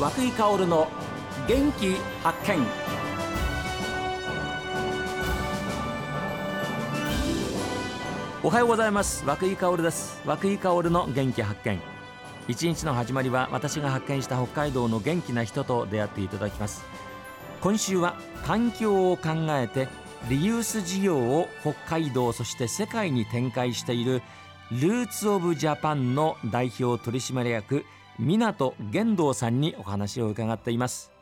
和久井薫の元気発見。おはようございます。和久井薫です。和久井薫の元気発見。一日の始まりは私が発見した北海道の元気な人と出会っていただきます。今週は環境を考えてリユース事業を北海道そして世界に展開しているルーツオブジャパンの代表取締役港玄道さんにお話を伺っています。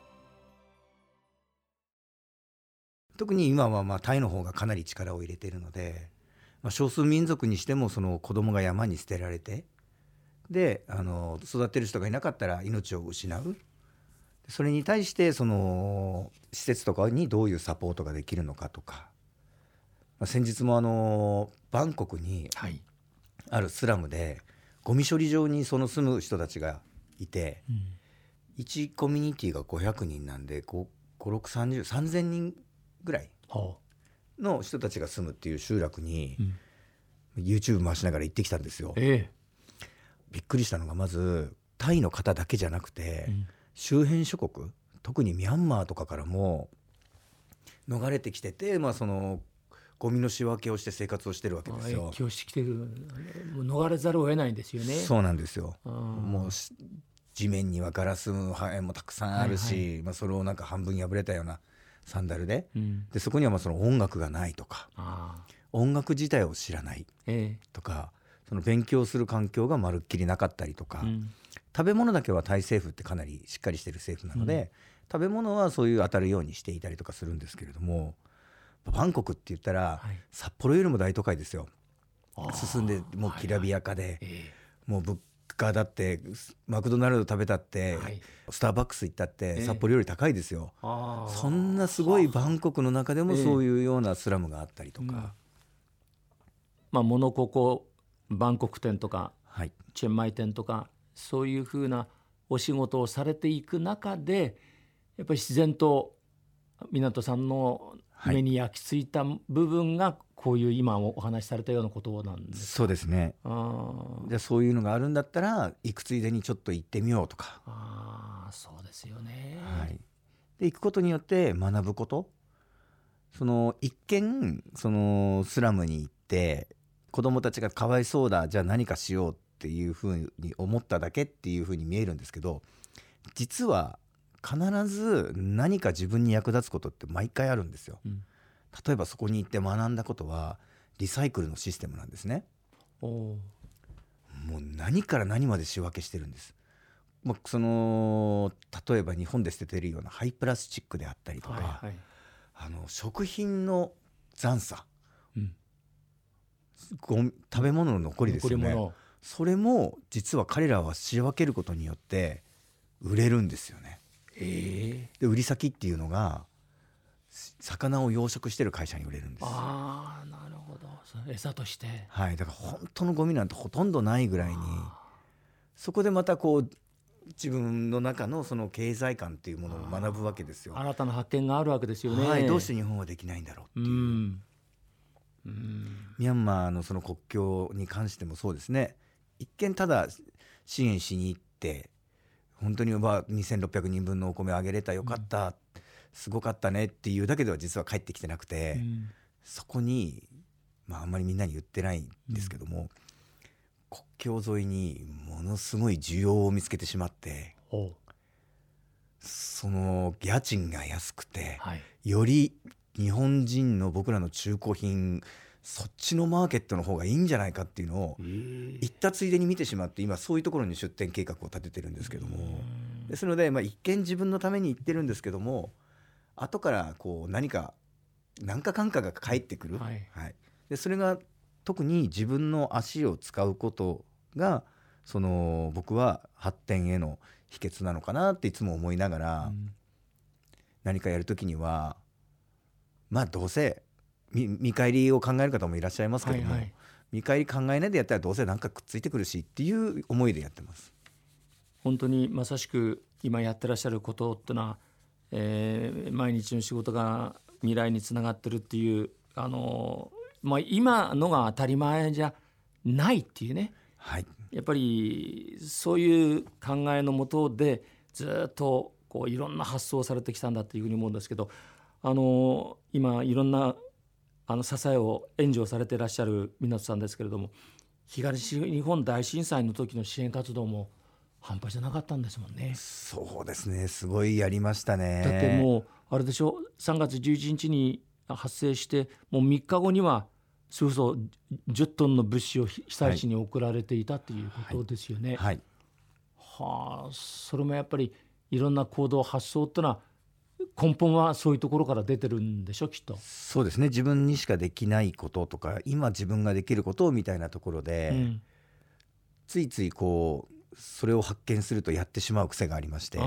特に今はまあタイの方がかなり力を入れているので、まあ、少数民族にしてもその子供が山に捨てられてであの育てる人がいなかったら命を失う。それに対してその施設とかにどういうサポートができるのかとか、まあ、先日もあのバンコクにあるスラムでゴミ処理場にその住む人たちがいて、うん、1コミュニティが500人なんで56303000人ぐらいの人たちが住むっていう集落に、うん、YouTube 回しながら行ってきたんですよ。ええ、びっくりしたのがまずタイの方だけじゃなくて、うん、周辺諸国特にミャンマーとかからも逃れてきてて、まあ、そのゴミの仕分けをして生活をしてるわけですよ。影響してきてる逃れざるを得ないんですよね。そうなんですよ。もう地面にはガラスの破片もたくさんあるし、はいはい、まあ、それをなんか半分破れたようなサンダルで。うん、でそこにはまあその音楽がないとか。音楽自体を知らないとか、えー、その勉強する環境がまるっきりなかったりとか、うん、食べ物だけはタイ政府ってかなりしっかりしてる政府なので、うん、食べ物はそういう当たるようにしていたりとかするんですけれどもバンコクって言ったら、はい、札幌よりも大都会ですよ。進んでもうきらびやかで、もう物価だってマクドナルド食べたって、はい、スターバックス行ったって札幌より高いですよ、えー、そんなすごいバンコクの中でもそういうようなスラムがあったりとか、まあモノココバンコク店とか、はい、チェンマイ店とかそういうふうなお仕事をされていく中でやっぱり自然と湊さんの目に焼き付いた部分がこういう今お話しされたようなことなんですそうですね。じゃそういうのがあるんだったら行くついでにちょっと行ってみようとか。あそうですよね、はい、で行くことによって学ぶこと。その一見そのスラムに行って子供たちがかわいそうだじゃあ何かしようっていうふうに思っただけっていうふうに見えるんですけど実は必ず何か自分に役立つことって毎回あるんですよ。うん、例えばそこに行って学んだことはリサイクルのシステムなんですね。もう何から何まで仕分けしてるんです。まあ、その例えば日本で捨ててるような廃プラスチックであったりとか、はいはい、あの食品の残渣、うん、食べ物の残りですよねそれも実は彼らは仕分けることによって売れるんですよね。えー、で売り先っていうのが魚を養殖してる会社に売れるんです。ああなるほど。餌として。はい。だから本当のゴミなんてほとんどないぐらいにそこでまたこう自分の中のその経済観っていうものを学ぶわけですよ。新たな発見があるわけですよね、はい、どうして日本はできないんだろうっていう、うん。うん、ミャンマーのその国境に関してもそうですね。一見ただ支援しに行って本当にまあ2600人分のお米あげれたよかった、うん、すごかったねっていうだけでは実は帰ってきてなくて、うん、そこに、まあ、あんまりみんなに言ってないんですけども、国境沿いにものすごい需要を見つけてしまってその家賃が安くて、はい、より日本人の僕らの中古品そっちのマーケットの方がいいんじゃないかっていうのを行ったついでに見てしまって今そういうところに出店計画を立ててるんですけども。ですのでまあ一見自分のために行ってるんですけども後からこう何か何か感化が返ってくる、はい、はい、でそれが特に自分の足を使うことがその僕は発展への秘訣なのかなっていつも思いながら、何かやる時にはまあどうせ見返りを考える方もいらっしゃいますけども、はいはい、見返り考えないでやったらどうせ何かくっついてくるしっていう思いでやってます。本当にまさしく今やってらっしゃることってのは、えー、毎日の仕事が未来につながってるっていうあの、まあ、今のが当たり前じゃないっていうね、はい、やっぱりそういう考えのもとでずっとこういろんな発想をされてきたんだというふうに思うんですけどあの今いろんなあの支えを援助をされていらっしゃる湊さんですけれども東日本大震災の時の支援活動も半端じゃなかったんですもんね。そうですね。すごいやりましたね。だってもうあれでしょ？3月11日に発生してもう3日後にはそうそう10トンの物資を被災地に送られていたということですよね。はい、はい。はあそれもやっぱりいろんな行動発想っていうのは根本はそういうところから出てるんでしょきっと。そうですね。自分にしかできないこととか今自分ができることみたいなところで、うん。ついついこうそれを発見するとやってしまう癖がありまして。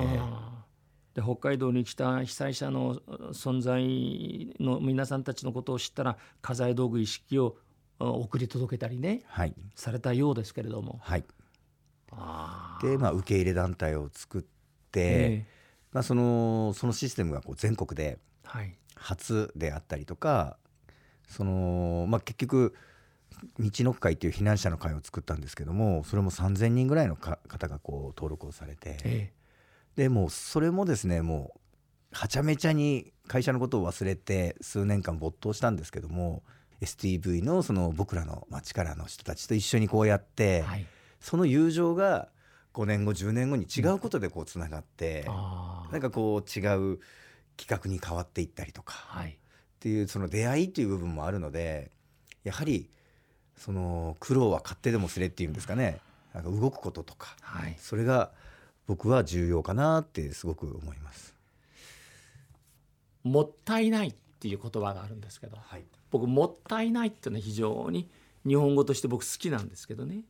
で北海道に来た被災者の存在の皆さんたちのことを知ったら家財道具一式をあ送り届けたりねはい。されたようですけれども。はい。で、まあ、受け入れ団体を作って、ええまあ、そのそのシステムがこう全国ではい。初であったりとかその、まあ、結局道の会っていう避難者の会を作ったんですけどもそれも3,000人ぐらいのか方がこう登録をされて、えでもうそれもですねもうはちゃめちゃに会社のことを忘れて数年間没頭したんですけども STV のその僕らの町からの人たちと一緒にこうやって、えはい。その友情が5年後10年後に違うことでこうつながって、ああなんかこう違う企画に変わっていったりとかはい。っていうその出会いっていう部分もあるのでやはりその苦労は買ってでもすれっていうんですかね。なんか動くこととかはい。それが僕は重要かなってすごく思います。もったいないっていう言葉があるんですけどはい、僕もったいないっていうのは非常に日本語として僕好きなんですけどね。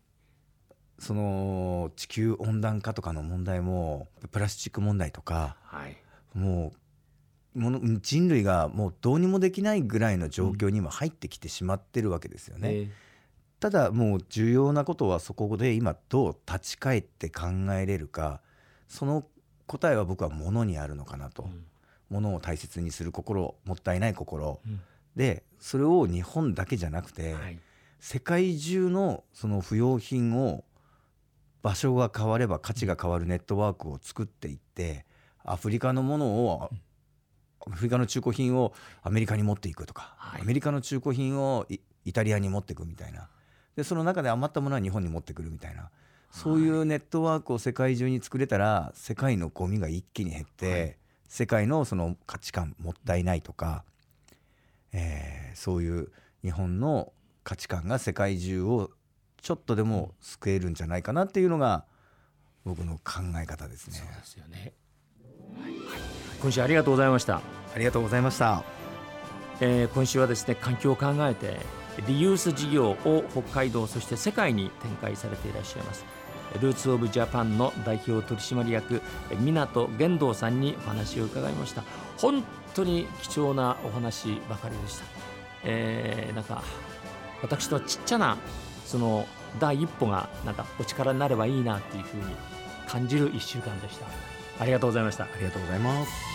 その地球温暖化とかの問題もプラスチック問題とかはい。もうもの人類がもうどうにもできないぐらいの状況に今入ってきてしまってるわけですよね。えただもう重要なことはそこで今どう立ち返って考えれるかその答えは僕は物にあるのかなと、えうん。物を大切にする心もったいない心。うん。でそれを日本だけじゃなくて、はい。世界中のその不要品を場所が変われば価値が変わるネットワークを作っていってアフリカのものをアフリカの中古品をアメリカに持っていくとか、はい。アメリカの中古品をイイタリアに持っていくみたいな。でその中で余ったものは日本に持ってくるみたいな。そういうネットワークを世界中に作れたら世界のゴミが一気に減って、はい。世界のその価値観もったいないとか、えーそういう日本の価値観が世界中をちょっとでも救えるんじゃないかなっていうのが僕の考え方ですねそう。ですよね。はい今週ありがとうございました。ありがとうございました。えー今週はですね環境を考えてリユース事業を北海道そして世界に展開されていらっしゃいますルーツ・オブ・ジャパンの代表取締役え湊玄道さんにお話を伺いました本当に貴重なお話ばかりでした、えーなんか私のちっちゃなその第一歩がなんかお力になればいいなっていうふうに感じる1週間でしたありがとうございましたありがとうございます。